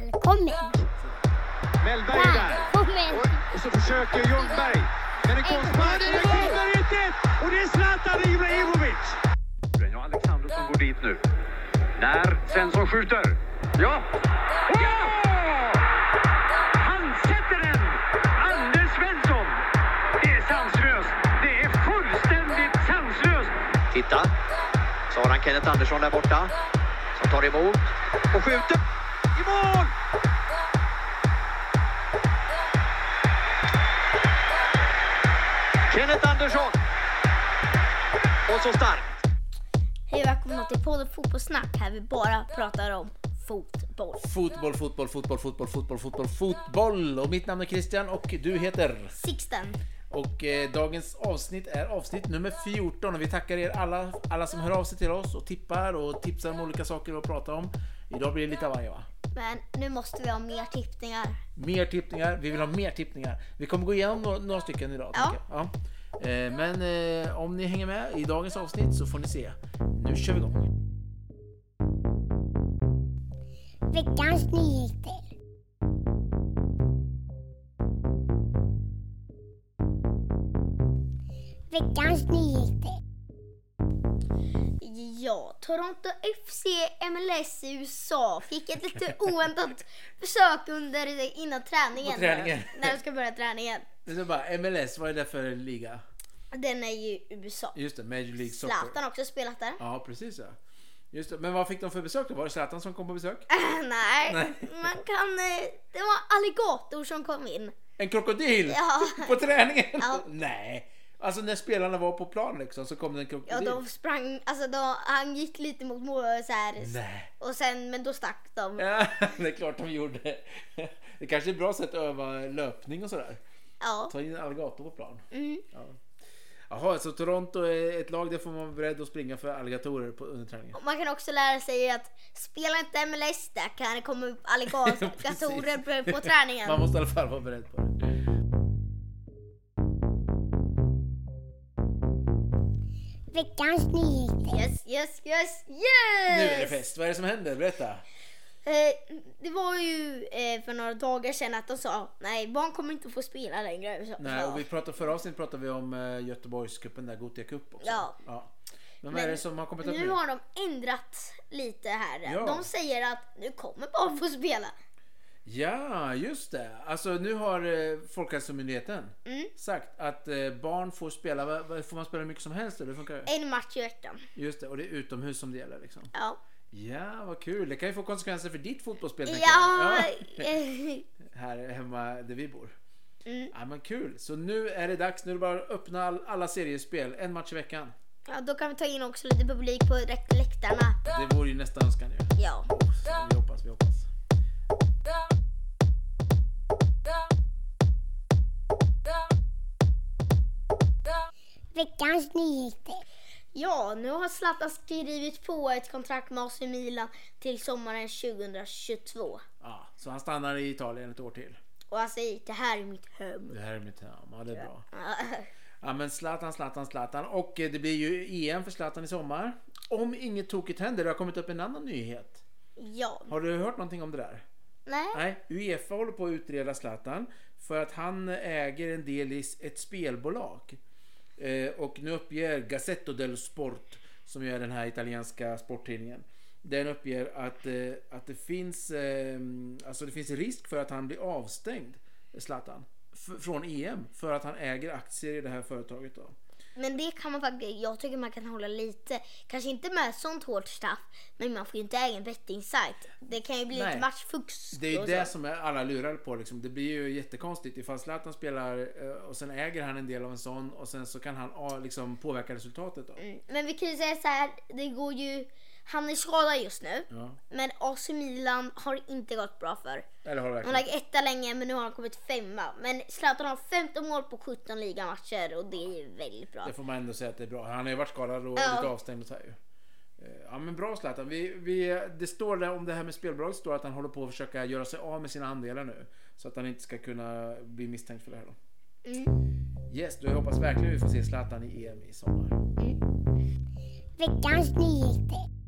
Välkommen! Mellberg är där. Välkommen! Och, och så försöker Ljungberg. Men. Det kommer inte! Och det är Zlatan Ibrahimovic! Ja, Alexandersson går dit nu. När Svensson skjuter. Ja! Ja! Han sätter den! Anders Svensson! Det är sanslöst. Det är fullständigt sanslöst. Titta, så har han Kenneth Andersson där borta. Som tar emot och skjuter. Mål! Kenneth Andersson! Och så starkt. Hej och välkomna till podden Fotbollssnack här vi bara pratar om fotboll. Fotboll, fotboll, fotboll, fotboll, fotboll, fotboll, fotboll. Och mitt namn är Christian och du heter? Sixten. Och eh, dagens avsnitt är avsnitt nummer 14 och vi tackar er alla, alla som hör av sig till oss och tippar och tipsar om olika saker att prata om. Idag blir det lite av varje va? Men nu måste vi ha mer tippningar. Mer tippningar, vi vill ha mer tippningar. Vi kommer gå igenom några, några stycken idag. Ja. ja. Eh, men eh, om ni hänger med i dagens avsnitt så får ni se. Nu kör vi igång. Veckans nyheter. Veckans nyheter. Ja, Toronto FC MLS i USA fick ett lite oväntat försök under innan träningen. Träningen. När de ska börja träningen. Det är bara MLS, vad är det för liga? Den är ju USA. Just det, Major League Soccer. Zlatan också spelat där. Ja, precis ja. Just det. Men vad fick de för besök då? Var det Zlatan som kom på besök? Nej, Nej. man kan... eh, Det var alligator som kom in. En krokodil? Ja. På träningen? Ja. Nej. Alltså när spelarna var på plan liksom så kom det en Ja, krokodil? de sprang, alltså då, han gick lite mot mål och så här. Nej. Och sen, men då stack de. Ja, det är klart de gjorde. Det kanske är ett bra sätt att öva löpning och sådär. Ja. Ta in en alligator på plan. Mm. Ja. Jaha, så Toronto är ett lag där får man vara beredd att springa för alligatorer på, under träningen. Och Man kan också lära sig att spela inte MLS där kan det komma upp alligatorer på, på träningen. Man måste i alla fall vara beredd på det. Veckans nyheter. Yes, yes, yes, yes! Nu är det fest. Vad är det som händer? Berätta. Eh, det var ju eh, för några dagar sedan att de sa nej, barn kommer inte få spela längre. Så, Nej, och vi pratade förra avsnittet pratade vi om uh, Göteborgscupen där, Gothia Cup också. Ja. Men vad är det som har kommit upp nu har de ändrat lite här. Ja. De säger att nu kommer barn få spela. Ja, just det. Alltså nu har eh, Folkhälsomyndigheten Mm. sagt att eh, barn får spela, får man spela hur mycket som helst? Eller funkar det? En match i veckan. Just det, och det är utomhus som det gäller liksom. Ja. Ja, vad kul. Det kan ju få konsekvenser för ditt fotbollsspel. Ja. eh, Här hemma där vi bor. Mm. Ja, men kul. Så nu är det dags. Nu är det bara att öppna all, alla seriespel. En match i veckan. ja, då kan vi ta in också lite publik på läktarna. Det vore ju nästa önskan ju. Ja. Så vi hoppas, vi hoppas. Veckans nyheter. Ja, nu har Zlatan skrivit på ett kontrakt med AC Milan till sommaren 2022. Ja, så han stannar i Italien ett år till. Och han säger det här är mitt hem. Det här är mitt hem. Ja, det är bra. Ja. Ja men Zlatan, Zlatan, Zlatan. Och eh, det blir ju EM för Zlatan i sommar. Om inget tokigt händer, det har kommit upp en annan nyhet. Ja. Har du hört någonting om det där? Nej. Nej, Uefa håller på att utreda Zlatan för att han äger en del i ett spelbolag. Eh, och nu uppger Gazzetto del Sport, som ju är den här italienska sporttidningen, den uppger att, eh, att det finns eh, alltså det finns risk för att han blir avstängd, Zlatan, från EM för att han äger aktier i det här företaget. Då. Men det kan man faktiskt, jag tycker man kan hålla lite, kanske inte med sånt hårt straff, men man får ju inte äga en betting-sajt. Det kan ju bli Nej. lite matchfusk. Det är ju det som är alla lurade på. Liksom. Det blir ju jättekonstigt ifall Zlatan spelar eh, och sen äger han en del av en sån och sen så kan han liksom påverka resultatet. Då. Mm, Men vi kan ju säga så här, det går ju, han är skadad just nu. Ja. Men AC Milan har inte gått bra för. Eller har Han legat etta länge men nu har han kommit femma. Men Zlatan har 15 mål på 17 ligamatcher och det är väldigt bra. Det får man ändå säga att det är bra. Han har ju varit skadad och Ja. lite avstängd och så här. Eh, Ja men bra Zlatan. Vi, vi, det står där om det här med spelbolag står att han håller på att försöka göra sig av med sina andelar nu. Så att han inte ska kunna bli misstänkt för det här då. Mm. Yes, då jag hoppas verkligen vi får se Zlatan i EM i sommar. Veckans nyheter.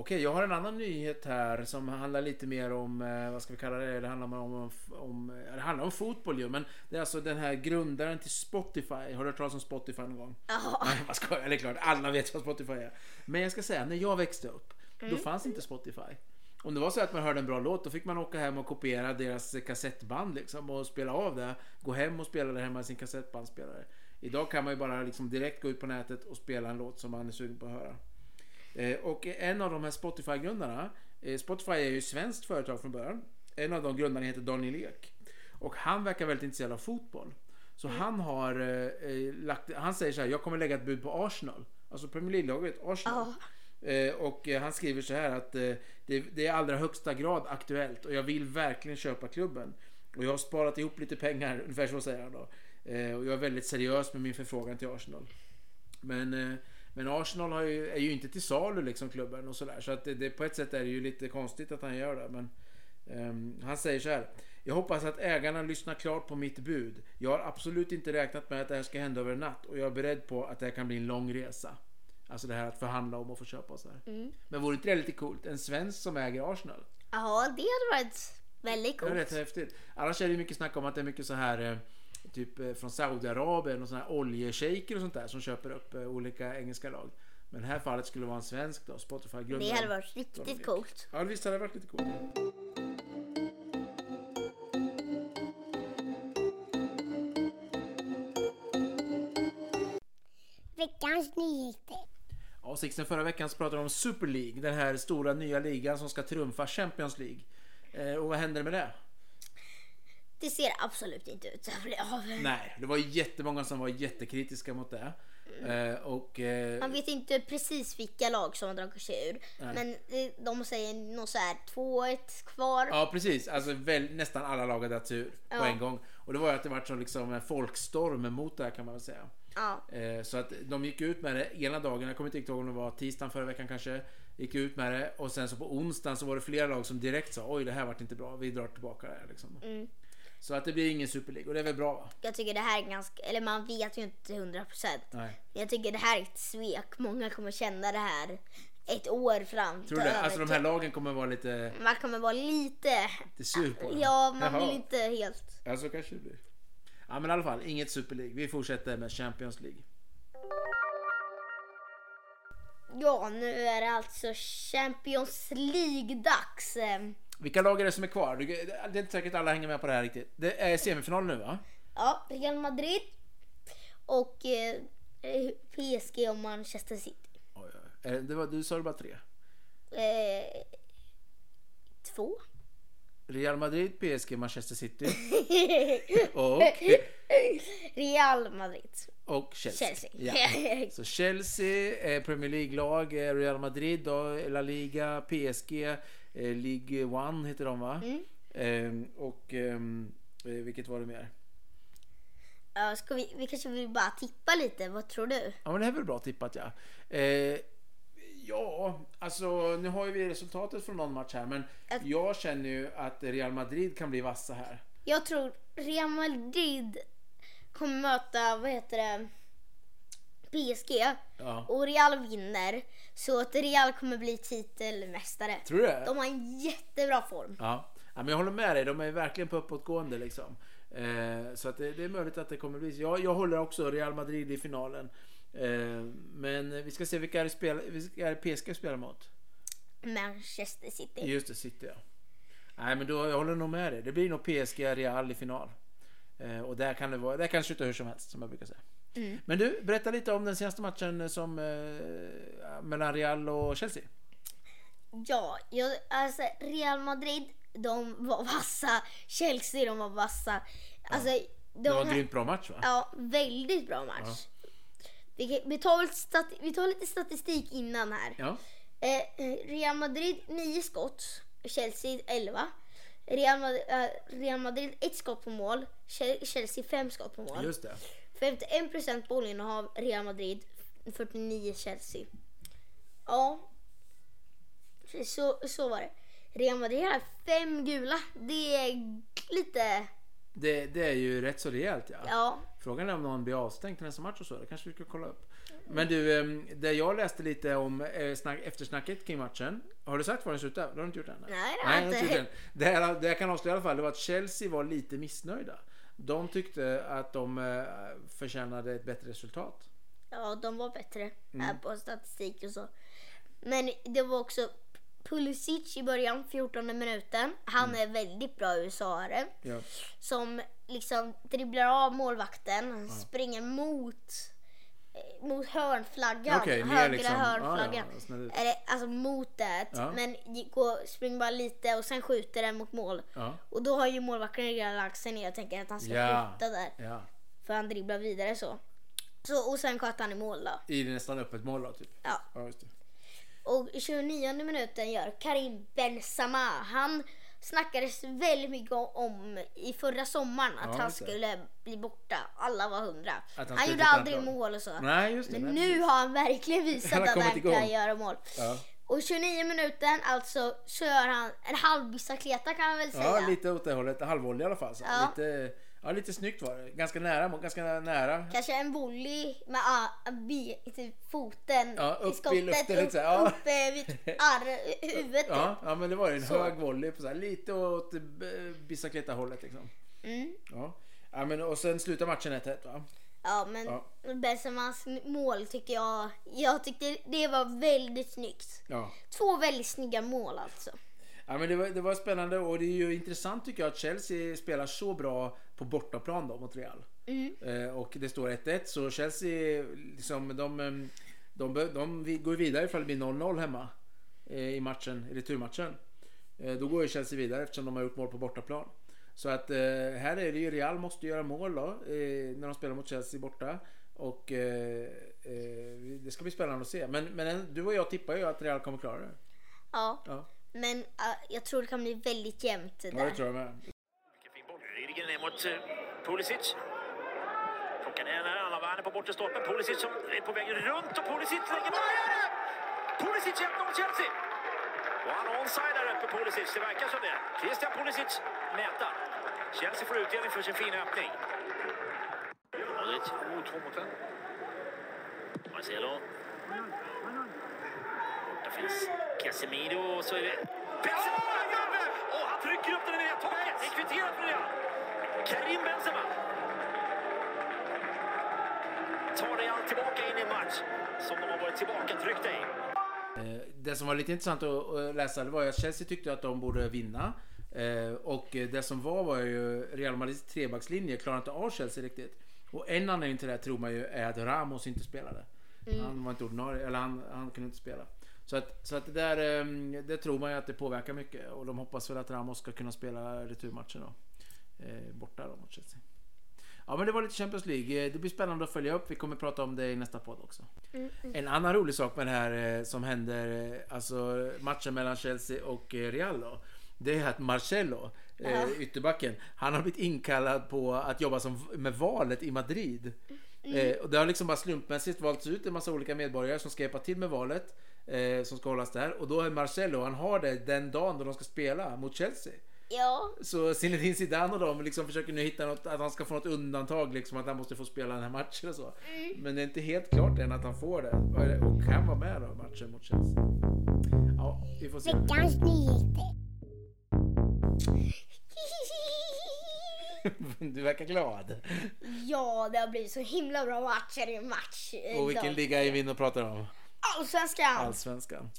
Okej, jag har en annan nyhet här som handlar lite mer om, eh, vad ska vi kalla det? Det handlar om, om, ja, det handlar om fotboll ju, men det är alltså den här grundaren till Spotify. Har du hört talas om Spotify någon gång? Ja. Nej, vad ska jag? Det är klart, alla vet vad Spotify är. Men jag ska säga, när jag växte upp, då fanns inte Spotify. Om det var så att man hörde en bra låt, då fick man åka hem och kopiera deras kassettband liksom och spela av det. Gå hem och spela det hemma i sin kassettbandspelare. Idag kan man ju bara liksom direkt gå ut på nätet och spela en låt som man är sugen på att höra. Eh, och en av de här Spotify-grundarna, eh, Spotify är ju ett svenskt företag från början. En av de grundarna heter Daniel Ek. Och han verkar väldigt intresserad av fotboll. Så han har eh, lagt, han säger så här, jag kommer lägga ett bud på Arsenal. Alltså Premier League-laget Arsenal. Eh, och han skriver så här att det, är i allra högsta grad aktuellt och jag vill verkligen köpa klubben. Och jag har sparat ihop lite pengar, ungefär så säger han då. Och jag är väldigt seriös med min förfrågan till Arsenal. Men, men Arsenal har ju, är ju inte till salu liksom klubben och sådär. Så att det, det, på ett sätt är det ju lite konstigt att han gör det. Men ehm, han säger så här. Jag hoppas att ägarna lyssnar klart på mitt bud. Jag har absolut inte räknat med att det här ska hända över en natt och jag är beredd på att det här kan bli en lång resa. Alltså det här att förhandla om att få köpa och så här. Men vore inte det lite coolt? En svensk som äger Arsenal? Ja, det hade varit väldigt Det är rätt coolt. häftigt. Annars är det mycket snack om att det är mycket så här eh, Typ eh, från Saudiarabien och såna här oljeshejker och sånt där som köper upp eh, olika engelska lag. Men i det här fallet skulle det vara en svensk då, Spotify grundare. Det hade varit riktigt coolt. Ja visst hade det varit lite coolt. Veckans nyheter. Ja, Sixten, förra veckan så pratade vi om Super League. Den här stora nya ligan som ska trumfa Champions League. Eh, och vad händer med det? Det ser absolut inte ut att bli av. Nej, det var jättemånga som var jättekritiska mot det. Eh, och... Eh, Man vet inte precis vilka lag som har dragit sig ur. Men eh, de säger nog så här 2-1 kvar. Ja precis, alltså väl, nästan alla lag har dragit ur på Ja. en gång. Och det var ju att det var så liksom en folkstorm mot det här kan man väl säga. Ja. Eh, så att de gick ut med det ena dagen, jag kommer inte ihåg om det var tisdagen förra veckan kanske. Gick ut med det och sen så på onsdagen så var det flera lag som direkt sa oj det här vart inte bra, vi drar tillbaka det här liksom. Mm. Så att det blir ingen Super League och det är väl bra va? Jag tycker det här är ganska, eller man vet ju inte 100%. Nej. Jag tycker det här är ett svek. Många kommer känna det här ett år fram. Tror du det? Alltså de här lagen kommer vara lite, Man kommer vara lite, lite sur på det. ja man Jaha. vill inte helt. Ja så kanske det blir. Ja men i alla fall, inget Super League. Vi fortsätter med Champions League. Ja, nu är det alltså Champions League-dags. Vilka lag är det som är kvar? Det är inte säkert alla hänger med på det här riktigt. Det är semifinal nu va? Ja, Real Madrid och eh, PSG och Manchester City. Oj, oj. Eh, Det var, du sa det bara tre. Eh, två. Real Madrid, PSG, Manchester City och, Real Madrid. och Chelsea. Chelsea. Ja. Så Chelsea, Premier League-lag, eh, Real Madrid, La Liga, PSG, eh, League One heter de va? Mm. Eh, och ehm, eh, vilket var det mer? Ja, ska vi, vi kanske vill bara tippa lite. Vad tror du? Ja men det är väl bra tippat ja. Eh, ja, alltså nu har ju vi resultatet från någon match här men Att- jag känner ju att Real Madrid kan bli vassa här. Jag tror Real Madrid kommer möta, vad heter det, PSG. Ja. Och Real vinner. Så att Real kommer bli titelmästare. Tror du det? De har en jättebra form. Ja. ja, men jag håller med dig. De är verkligen på uppåtgående liksom. Eh, så att det, det är möjligt att det kommer bli så. Jag, jag håller också Real Madrid i finalen. Eh, men vi ska se vilka är det, spel, vilka är det PSG spelar mot. Manchester City. Just det, City ja. Nej men då, jag håller nog med dig. Det blir nog PSG Real i final. Eh, och där kan det vara, där kan det sluta hur som helst som jag brukar säga. Mm. Men du, berätta lite om den senaste matchen som eh, mellan Real och Chelsea. Ja, jag, alltså Real Madrid, de var vassa. Chelsea, de var vassa. Alltså, de, Det var en grymt bra match va? Ja, väldigt bra match. Vi, kan- vi, tar stati- vi tar lite statistik innan här. Ja. Eh, Real Madrid 9 skott, Chelsea 11. Real Madrid, eh, Real Madrid 1 skott på mål, Chel- Chelsea 5 skott på mål. Just det. 51% bollinnehav Real Madrid, 49 Chelsea. Ja, så, så var det. Real Madrid har fem gula. Det är lite... det. Det är ju rätt så rejält ja. Ja, Frågan är om någon blir avstängd till nästa match och så. Det kanske vi ska kolla upp. Men du, ehm, det jag läste lite om eh, snack, eftersnacket kring matchen. Har du sagt var den slutade? Det har du inte gjort än? Nej, det har jag inte. Det, här, det jag kan avslöja i alla fall det var att Chelsea var lite missnöjda. De tyckte att de eh, förtjänade ett bättre resultat. Ja, de var bättre Mm. här på statistik och så. Men det var också Pulisic i början, 14 minuten. Han Mm. är väldigt bra USA-are. Ja. Som liksom dribblar av målvakten. Han springer mot, eh, mot hörnflaggan. Okej, ner högra liksom. hörnflaggan. Ja, ja. Eller, alltså mot det. Ja. Men går, springer bara lite och sen skjuter den mot mål. Ja. Och då har ju målvakten redan lagt sig ner och tänker att han ska Ja. skjuta där. För han dribblar vidare så. så och sen sköt han i mål då. I nästan öppet mål då, typ. Ja. Och i 29 minuten gör Karim Benzema. Han snackades väldigt mycket om i förra sommaren att Ja, han skulle bli borta. Alla var hundra. Han Han, gjorde ett aldrig mål och så. Nej, det. Men nej, nu precis. har han verkligen visat Han att han kan göra mål. Ja. Och 29 minuten alltså så gör han en halv bicicleta kan man väl säga. Ja, lite åt det hållet. Halvvolley i alla fall. Så. Lite, ja, lite snyggt var det. Ganska nära. Ganska nära. Kanske en volley med ah, bi, typ foten Ja, upp i i skottet. luften lite upp, ja. uppe vid arr, huvudet. Ja, ja, men det var ju en Så. hög volley på så här, lite åt eh, bicicleta-hållet liksom. Mm. Ja. ja, men och sen slutar matchen 1-1 va? Ja, men Ja. Benzemas mål tycker jag, jag tyckte det var väldigt snyggt. Ja. Två väldigt snygga mål alltså. Ja, men det, var, det var spännande och det är ju intressant tycker jag att Chelsea spelar så bra på bortaplan då mot Real. Mm. Eh, och det står 1-1 så Chelsea liksom de, em, de, de, de går ju vidare ifall det blir 0-0 hemma eh, i matchen, i returmatchen. Eh, då går ju Chelsea vidare eftersom de har gjort mål på bortaplan. Så att eh, här är det ju Real måste göra mål då eh, när de spelar mot Chelsea borta. Och eh, eh, det ska bli spännande att se. Men, men en- du och jag tippar ju att Real kommer klara det. Ja, Ja, men ah, jag tror det kan bli väldigt jämnt ja där. det tror jag med. Vilken fin boll. Rydiger ner mot eh, Pulisic. Plockar ner den här. Alla Werner på bortre stolpen. Pulisic som är på väg runt och Pulisic lägger det! Pulisic 1-0 Chelsea. Och han onside där uppe Pulisic. Det verkar som det. Christian Pulisic mätar. Chelsea får utdelning för sin fina öppning. Modric. Oh, två mot en. Marcelo. Borta finns Casemiro och så är det Benzema! det! Och han trycker upp den i taket. Det är kvitterat för Real. Karim Benzema. Tar Real tillbaka in i en match som de har varit tillbaka tryckta i. Eh, Det som var lite intressant att läsa det var att Chelsea tyckte att de borde vinna. Eh, Och det som var var ju Real Madrids trebackslinje klarade inte av Chelsea riktigt. Och en anledning till det tror man ju är att Ramos inte spelade. Han var inte ordinarie, eller han, han kunde inte spela. Så att, så att det där, eh, det tror man ju att det påverkar mycket. Och de hoppas väl att Ramos ska kunna spela returmatchen då. Eh, Borta då mot Chelsea. Ja men det var lite Champions League. Eh, Det blir spännande att följa upp. Vi kommer prata om det i nästa podd också. En annan rolig sak med det här eh, som händer, alltså matchen mellan Chelsea och Real då, Det är att Marcelo, eh, Ja. ytterbacken, han har blivit inkallad på att jobba som, med valet i Madrid. Eh, och det har liksom bara slumpmässigt valts ut en massa olika medborgare som ska hjälpa till med valet. Eh, som ska hållas där. Och då är Marcelo, han har det den dagen då de ska spela mot Chelsea. Ja, Så Zinedine Zidane och de liksom försöker nu hitta något, att han ska få något undantag liksom att han måste få spela den här matchen och så. Men det är inte helt klart än att han får det. Och- kan vara med då matchen mot Chelsea. Ja, vi får se. veckans nyheter. Du verkar glad. ja, det har blivit så himla bra matcher i match. Och vilken liga är vi inne och pratar om? Allsvenskan, Allsvenskan.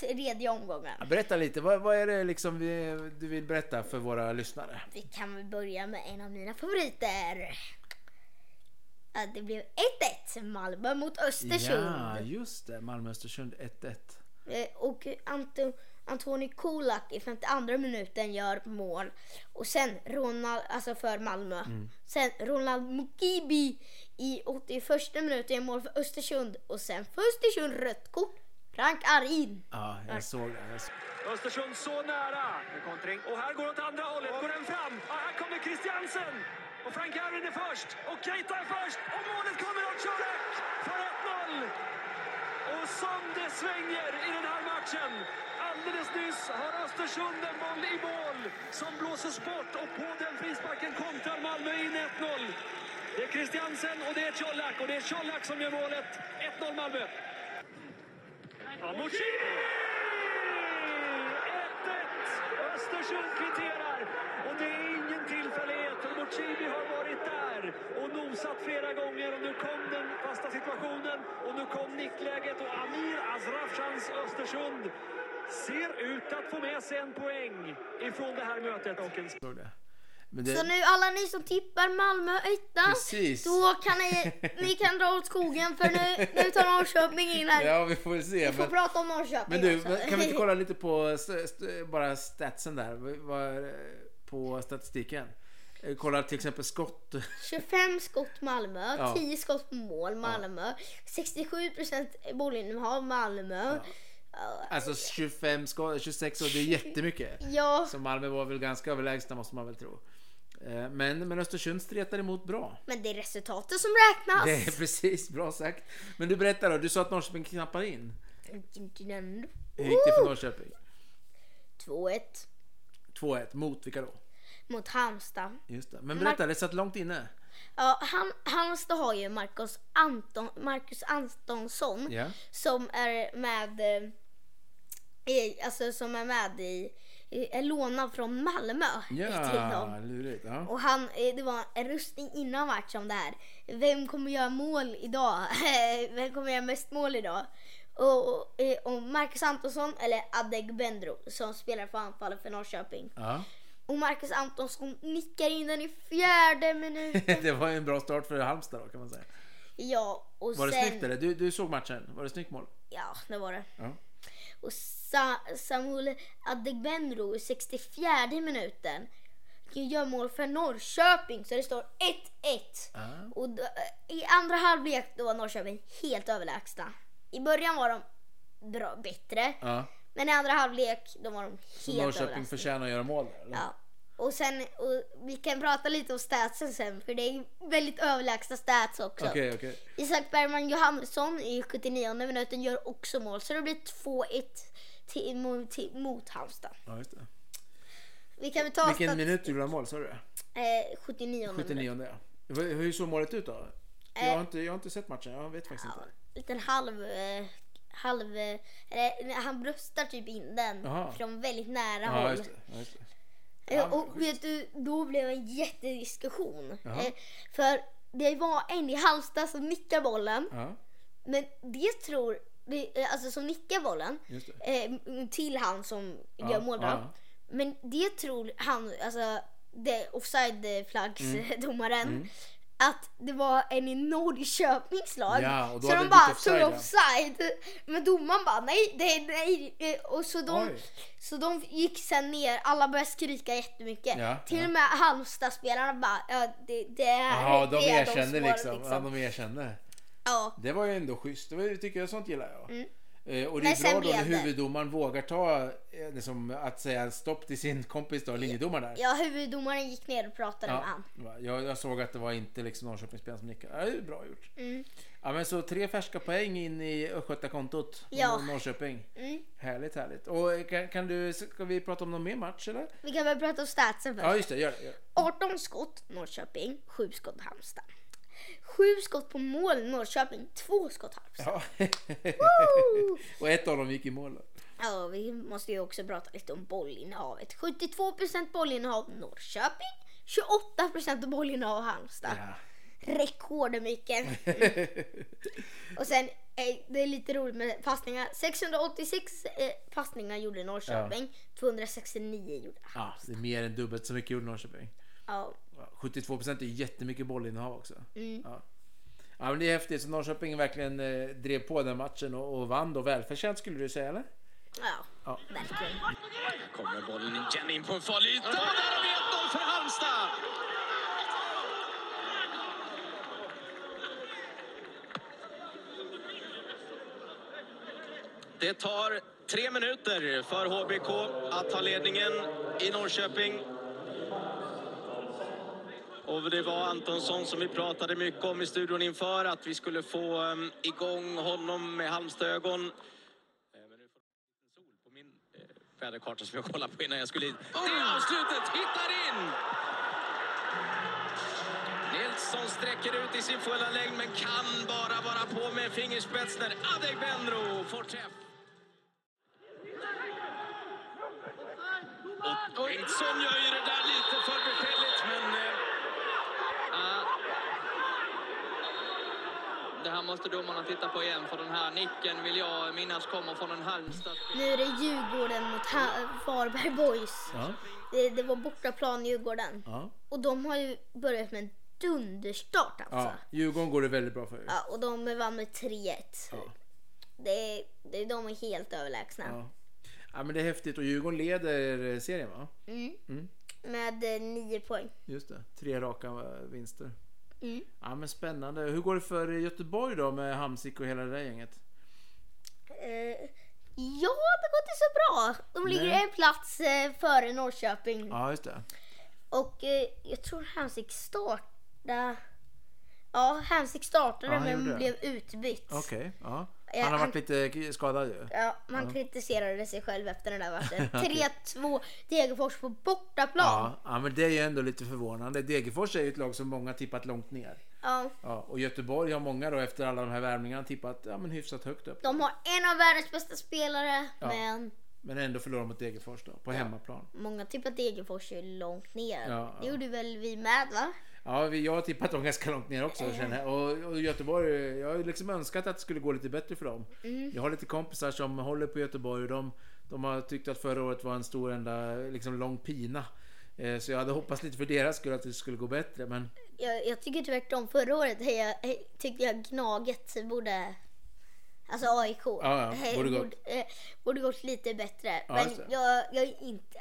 tredje omgången. Berätta lite, vad, vad är det liksom vi, du vill berätta för våra lyssnare? Vi kan väl börja med en av mina favoriter. Det blev 1-1 Malmö mot Östersund. Ja, just det. Malmö-Östersund 1-1. Eh, Och Anto, Antoni Kolak i 52 minuten gör mål. Och sen Ronald, alltså för Malmö. Sen Ronald Mukibi i 81 minuten gör mål för Östersund. Och sen för Östersund rött kort. Frank Arin. Ja, jag såg det. Jag såg. Östersund så nära. Och här går åt andra hållet. Går den fram? Ja, här kommer Christiansen. Och Frank Arrin är först. Och Keita är först. Och målet kommer av Colak för 1-0. Och som det svänger i den här matchen. Alldeles nyss har Östersund en boll i mål som blåses bort och på den frisparken kontrar Malmö in 1-0. Det är Christiansen och det är Colak och det är Colak som gör målet. 1-0 Malmö. Ja, 1-1! Östersund kvitterar. Och det är ingen tillfällighet. Mocini har varit där och nosat flera gånger. Och nu kom den fasta situationen. Och nu kom nickläget. Och Amir Azrafshans Östersund ser ut att få med sig en poäng ifrån det här mötet. Och en det. Men det, Så nu alla ni som tippar Malmö etta, Precis. då kan ni, ni kan dra åt skogen för nu, nu tar Norrköping in här. Ja, vi får se. Vi får Men, prata om Norrköping men du, också. men kan vi inte kolla lite på st- st- bara statsen där? På statistiken. Eh, Kolla till exempel skott. 25 skott Malmö, Ja. 10 skott på mål Malmö, 67% bollinnehav Malmö. Ja. Alltså 25 skott, 26 och det är jättemycket. Ja, Så Malmö var väl ganska överlägsna måste man väl tro. Eh, Men, men Östersund stretar emot bra. men det är resultatet som räknas. Det är precis, bra sagt. Men du berättar då, du sa att Norrköping knappar in. Hur gick det för Norrköping? 2-1 2-1, mot vilka då? mot Halmstad. Just det. Men berätta, det satt långt inne. Ja, han, Halmstad har ju Marcus, Anton, Marcus Antonsson Ja. som är med eh, alltså som är med i, är lånad från Malmö Ja, lurigt. Ja. Och han, eh, det var en rustning innan match om det här. Vem kommer göra mål idag? Vem kommer göra mest mål idag? Och, och, eh, och Marcus Antonsson, eller Adegbenro, som spelar för anfallet för Norrköping. ja. Och Marcus Antonsson nickar in den i fjärde minuten. Det var en bra start för Halmstad då kan man säga. ja, och Var det sen... snyggt eller? Du, du såg matchen, var det snyggt mål? Ja, det var det. Ja. Och Sa Samuel Adegbenro i 64 minuten gör mål för Norrköping så det står 1-1. Ah. Och då, i andra halvlek då var Norrköping helt överlägsna. I början var de bra, bättre, Ja. men i andra halvlek då var de Så helt Norrköping överlägsna. förtjänar att göra mål eller? Ja. Och sen, och vi kan prata lite om statsen sen för det är väldigt överlägsna stats också. Okej, okej. Isak Bergman Johannesson i 79 minuten gör också mål så det blir 2-1 till, mot, till, mot Halmstad. Ja, just det. Vi kan väl ta Vilken stat- minut gjorde han mål, sa du eh, 79 minut. 79 ja. Hur hur såg målet ut då? Jag Eh. har, inte, jag har inte sett matchen, jag vet faktiskt Ja, inte. liten halv... Eh, halv eh, eller, han bröstar typ in den Jaha. från väldigt nära Ja, håll. just det. Just det. Eh, Ja, och vet du, då blev det en jättediskussion. Jaha. Eh, för det var en i Halmstad som nickar bollen. Ja, Men det tror, eh, alltså som nickar bollen eh, till han som Ja, gör mål då. ja. Men det tror han, alltså det offside-flaggsdomaren Mm. Att det var en i Norrköpings lag. Ja, och då så de bara blivit tog offside, offside. Men domaren bara nej, det är nej. Eh, Och så de, Oj. så de gick sen ner, alla började skrika jättemycket. Ja, Till ja. och med Halmstad-spelarna bara, ja det, det är Jaha, de som liksom. var, Ja, de erkände. Ja. Det var ju ändå schysst. Det var, tycker jag, sånt gillar jag. Mm. Eh, och det är bra då när huvuddomaren vågar ta eh, liksom, att säga stopp till sin kompis då, linjedomaren där. ja, huvuddomaren gick ner och pratade med han. Ja, jag, jag såg att det var inte liksom Norrköpingsspelaren som nickade. Ja, det är bra gjort. Mm. Ja, men så tre färska poäng in i Östgötakontot. Ja. Norrköping. Mm. Härligt, härligt. Och eh, kan, kan du, ska vi prata om någon mer match eller? Vi kan väl prata om statsen först. Ja, just det. Gör det. Gör det. 18 skott Norrköping, 7 skott Halmstad. 7 skott på mål Norrköping, 2 skott Halmstad. Ja. och ett av dem gick i mål. Då. Ja, vi måste ju också prata lite om bollinnehavet. 72% bollinnehav Norrköping, 28% bollinnehav Halmstad. Ja. Rekordmycket. Mm. Och sen, eh, det är lite roligt med passningar. 686 eh, passningar gjorde Norrköping, 269 gjorde ja, Halmstad. det är mer än dubbelt så mycket gjorde Norrköping. Ja. Ja, 72 procent är jättemycket bollinnehav också. Mm. Ja. ja, men det är häftigt. Så Norrköping verkligen eh, drev på den matchen och, och vann då välförtjänt skulle du säga eller? Ja, Ja. verkligen. Kommer bollen igen in på en farlig yta. Och där har vi 1-0 för Halmstad! Det tar tre minuter för HBK att ta ledningen i Norrköping. Och det var Antonsson som vi pratade mycket om i studion inför, att vi skulle få um, igång honom med Halmstad-ögon. Sol på min eh, väderkarta som jag kollade på innan jag skulle hit. Det är avslutet! Hittar in! Nilsson sträcker ut i sin fulla längd men kan bara vara på med fingerspets när Adegbenro får träff. Och Bengtsson gör ju det där lite för beskedligt men... eh, Ja. Det här måste domarna titta på igen för den här nicken vill jag minnas kommer från en Halmstad. Nu är det Djurgården mot Varberg Boys. Ja, Det, det var bortaplan Djurgården. ja. Och de har ju börjat med en dunderstart alltså. ja. Djurgården går det väldigt bra för. Ja, och de vann med 3-1. Ja. Det, det, de är helt överlägsna. Ja. ja, men det är häftigt och Djurgården leder serien va? Mm. Med eh, 9 poäng. Just det, tre raka vinster. Mm. Ja men spännande. Hur går det för Göteborg då med Hamsik och hela det där gänget? Eh, ja, det går inte så bra. De ligger Nej. en plats eh, före Norrköping. Ja just det. Och eh, jag tror Hansik startade... Ja, Hansik startade Ja, han men gjorde det. blev utbytt. Okej, ja. Eh, Han har varit lite skadad ju. Ja, man kritiserade sig själv efter den där matchen. 3-2 Degerfors på bortaplan. Ja, ja, men det är ju ändå lite förvånande. Degerfors är ju ett lag som många tippat långt ner. Ja, Ja, och Göteborg har många då efter alla de här värvningarna tippat ja, men hyfsat högt upp. de har en av världens bästa spelare, Ja. men Men ändå förlorar mot Degerfors då, på hemmaplan. många tippar Degerfors är långt ner. Ja, Det ja. gjorde väl vi med va? Ja, jag har tippat dem ganska långt ner också känner jag. Och, och Göteborg, jag har liksom önskat att det skulle gå lite bättre för dem. Jag har lite kompisar som håller på Göteborg och de, de har tyckt att förra året var en stor enda liksom lång pina. Eh, Så jag hade hoppats lite för deras skull att det skulle gå bättre. Men Jag, jag tycker tvärtom. Förra året jag, hej, tyckte jag Gnaget borde... Alltså AIK. ja, hej, borde gått. borde, eh, borde gått lite bättre. Ja, Men det. jag, jag är inte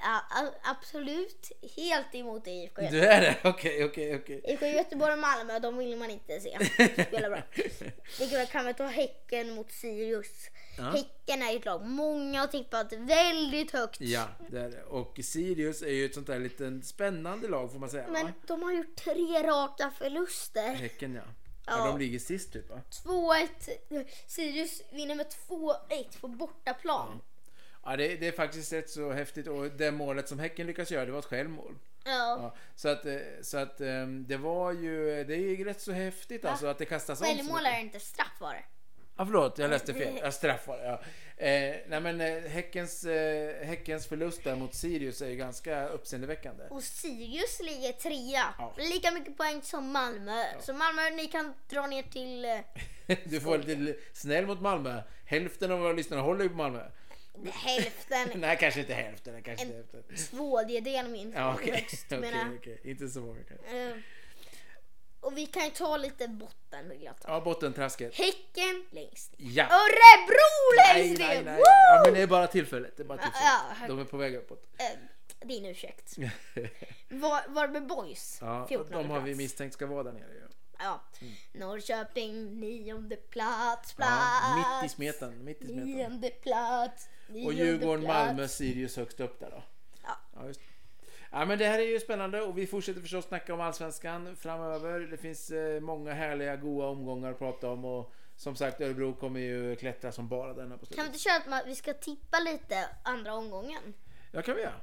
absolut helt emot IFK Göteborg. du är det? Okej, okej, okej. IFK Göteborg och Malmö, de vill man inte se spela bra. Likväl kan vi ta Häcken mot Sirius. Ja. Häcken är ju ett lag många har tippat väldigt högt. Ja, det är det. Och Sirius är ju ett sånt där liten spännande lag får man säga. Men de har gjort tre raka förluster. Häcken ja. Ja. Ja. de ligger sist typ va? 2-1. Sirius vinner med 2-1 på bortaplan. Ja, det, det är faktiskt rätt så häftigt och det målet som Häcken lyckas göra det var ett självmål. Ja. Ja, så att, eh, så att eh, det var ju, det är ju rätt så häftigt alltså att det kastas om Självmål är inte straff var det. Ja förlåt, jag läste fel. Ja, straff var det, ja. Eh, nej men eh, Häckens, eh, Häckens förlust där mot Sirius är ju ganska uppseendeväckande. Och Sirius ligger trea. Ja. Lika mycket poäng som Malmö. Så Malmö, ni kan dra ner till eh, Du får vara lite snäll mot Malmö. Hälften av våra lyssnare håller ju på Malmö. hälften. Nej, kanske inte hälften. Kanske inte hälften. Tvådjedel minst. Ja, okej. högst, jag. okej. Inte så många kanske. Eh, Och vi kan ju ta lite botten vill jag ta. Ja, bottentrasket. Häcken längst. Ja. Örebro Nej, längst nej, ner! nej. Woo! Ja, men det är bara tillfället. Det är bara Ja, tillfället. De är på väg uppåt. Eh, Din ursäkt. Var, Varberg Boys. Ja, 14 de har vi plats. misstänkt ska vara där nere ju. Ja. Norrköping nionde plats. plats. Ja, mitt i smeten. Mitt i smeten. Nionde plats. Och nionde Djurgården, plats. Malmö, Sirius högst upp där då. Ja. Ja, just. Ja, men det här är ju spännande och vi fortsätter förstås snacka om Allsvenskan framöver. Det finns eh, många härliga, goa omgångar att prata om och som sagt Örebro kommer ju klättra som bara denna på Kan vi slutet. inte köra att vi ska tippa lite andra omgången? Ja, kan vi göra.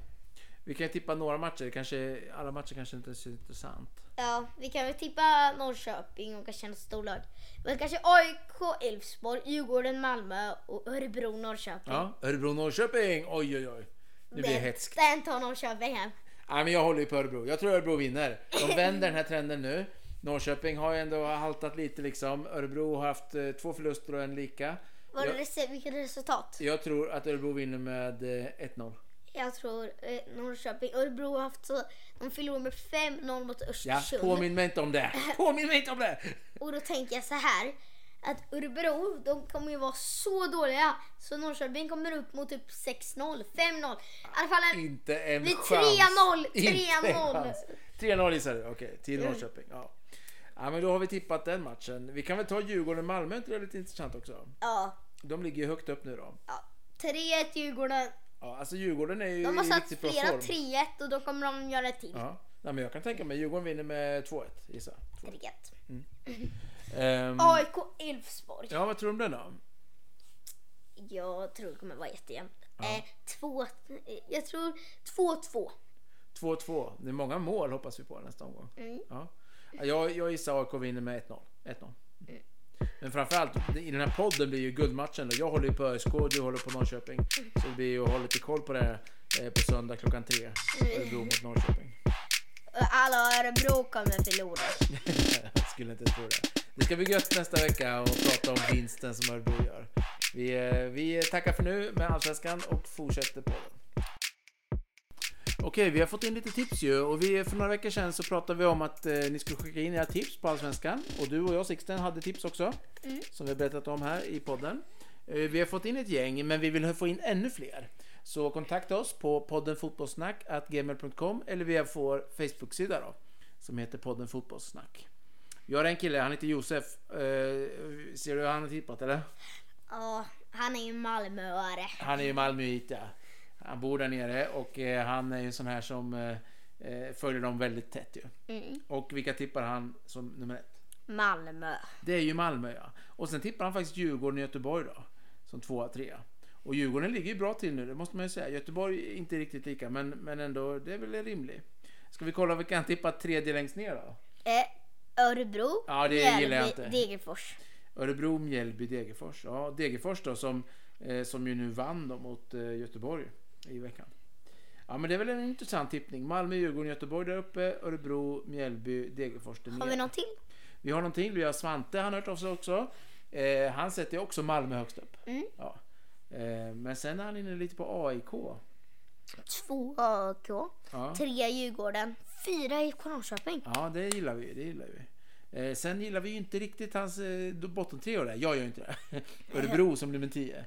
Vi kan tippa några matcher, kanske alla matcher kanske inte är så intressant. Ja, vi kan väl tippa Norrköping och kanske en storlag. Men kanske AIK, Elfsborg, Djurgården, Malmö och Örebro, Norrköping. Ja, Örebro-Norrköping! Oj, oj, oj. Nu blir det hetskt. Den tar Norrköping hem. Ja, men jag håller ju på Örebro. Jag tror Örebro vinner. De vänder den här trenden nu. Norrköping har ju ändå haltat lite liksom. Örebro har haft eh, två förluster och en lika. Var Jag, det vilket resultat? jag tror att Örebro vinner med eh, 1-0. Jag tror eh, Norrköping. Örebro har haft så... De förlorade med 5-0 mot Ja, Östersund. påminn mig inte om det. Påminn mig inte om det. Och då tänker jag så här. Att Örebro, de kommer ju vara så dåliga. Så Norrköping kommer upp mot typ 6-0, 5-0. I alla fall en... Inte en Vid chans. 3-0, Inte en 3-0. chans. 3-0 gissar du? Okej, till Norrköping. Ja. ja, men då har vi tippat den matchen. Vi kan väl ta Djurgården-Malmö, inte det är lite intressant också? Ja, De ligger ju högt upp nu då. ja. 3-1 Djurgården. Ja, alltså Djurgården är ju De har satt flera form. 3-1 och då kommer de göra ett till. Ja. Nej, men jag kan tänka mig Djurgården vinner med 2-1 gissa. 3-1. Ehm, AIK Elfsborg. ja, vad tror du om den då? Jag tror det kommer vara jättejämnt. Eh, två, jag tror 2-2. 2-2. Det är många mål hoppas vi på nästa omgång. Mm. Ja. Ja, Jag, jag gissar AIK vinner med 1-0. 1-0. Men framförallt i den här podden blir ju guldmatchen. Då. Jag håller ju på ÖSK och du håller på Norrköping. Så det blir ju att hålla lite koll på det här eh, på söndag klockan tre. Örebro mot Norrköping. Alla Örebro kommer förlora. Jag skulle inte tro det. Det ska bli gött nästa vecka och prata om vinsten som Örebro gör. Vi, eh, vi tackar för nu med Allsvenskan och fortsätter på den. Okej, vi har fått in lite tips ju och vi, för några veckor sedan så pratade vi om att eh, ni skulle skicka in era tips på Allsvenskan och du och jag Sixten hade tips också som vi har berättat om här i podden. Eh, vi har fått in ett gäng men vi vill få in ännu fler. Så kontakta oss på podden fotbollssnack eller via vår Facebook-sida då som heter podden fotbollssnack. Vi har en kille, han heter Josef. Eh, ser du hur han har tippat eller? Ja, han är ju Malmöare. Han är ju Malmöit ja. Han bor där nere och eh, han är ju en sån här som eh, eh, följer dem väldigt tätt ju. Mm. Och vilka tippar han som nummer ett? Malmö. Det är ju Malmö ja. Och sen tippar han faktiskt Djurgården och Göteborg då. Som tvåa, trea. Och Djurgården ligger ju bra till nu, det måste man ju säga. Göteborg är inte riktigt lika, men, men ändå, det är väl rimligt. Ska vi kolla vilka han tippar tredje längst ner då? Eh, Örebro. Ja, det Mjällby, gillar jag inte. Degerfors. Örebro, Mjällby, Degerfors. Ja, Degerfors då som, eh, som ju nu vann då mot eh, Göteborg i veckan. Ja, men det är väl en intressant tippning. Malmö, Djurgården, Göteborg där uppe. Örebro, Mjällby, Degerfors där Har vi någon till? Vi har någonting. Vi har Svante, han har hört av sig också. Eh, han sätter också Malmö högst upp. Mm. Ja. Eh, men sen är han inne lite på AIK. Två AIK. Ja. Tre Djurgården. Fyra IFK Norrköping. ja, det gillar vi. Det gillar vi. Eh, sen gillar vi ju inte riktigt hans eh, bottentrio där. Jag gör ju inte det. Örebro som nummer 10.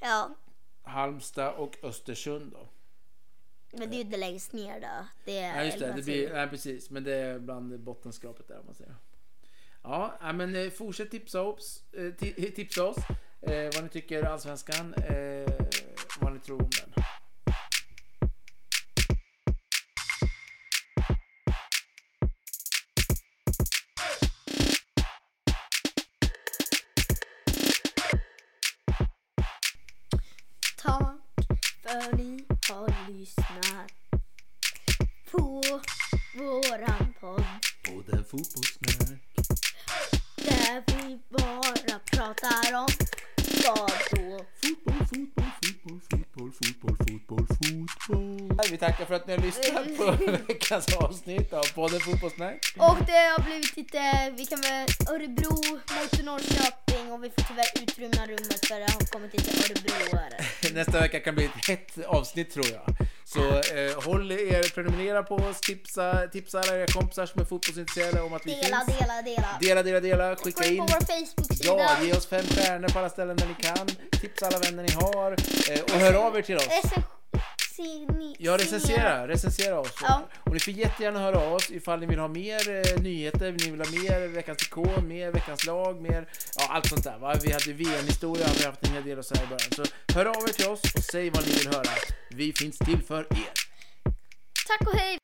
Ja, Halmstad och Östersund då. men det är ju inte längst ner då. Det är Ja just det, det blir, nej, precis. Men det är bland bottenskrapet där om man säger. Ja, men eh, fortsätt tipsa oss, eh, ti- tipsa oss eh, vad ni tycker Allsvenskan, eh, vad ni tror om den. Podden Fotbollssnack. Tackar för att ni har lyssnat på veckans avsnitt av podden Fotbollssnack. Och det har blivit lite, vi kan väl Örebro mot Norrköping och vi får tyvärr utrymma rummet för det har kommit lite Örebroare. Nästa vecka kan bli ett hett avsnitt tror jag. Så eh, håll er, prenumerera på oss, tipsa, tipsa alla era kompisar som är fotbollsintresserade om att vi Dela, finns. dela, dela. Dela, dela, dela, skicka in in. på vår Facebook-sida. Ja, ge oss fem stjärnor på alla ställen där ni kan. Tipsa alla vänner ni har. Eh, och hör av er till oss. Recensini- Ja, recensera, recensera oss. Ja. Och ni får jättegärna höra av oss ifall ni vill ha mer eh, nyheter, ni vill ha mer veckans ikon, mer veckans lag, mer, ja allt sånt där. Va? Vi hade VM-historia, har vi haft en hel del och så här i början. Så hör av er till oss och säg vad ni vill höra. Vi finns till för er. Tack och hej!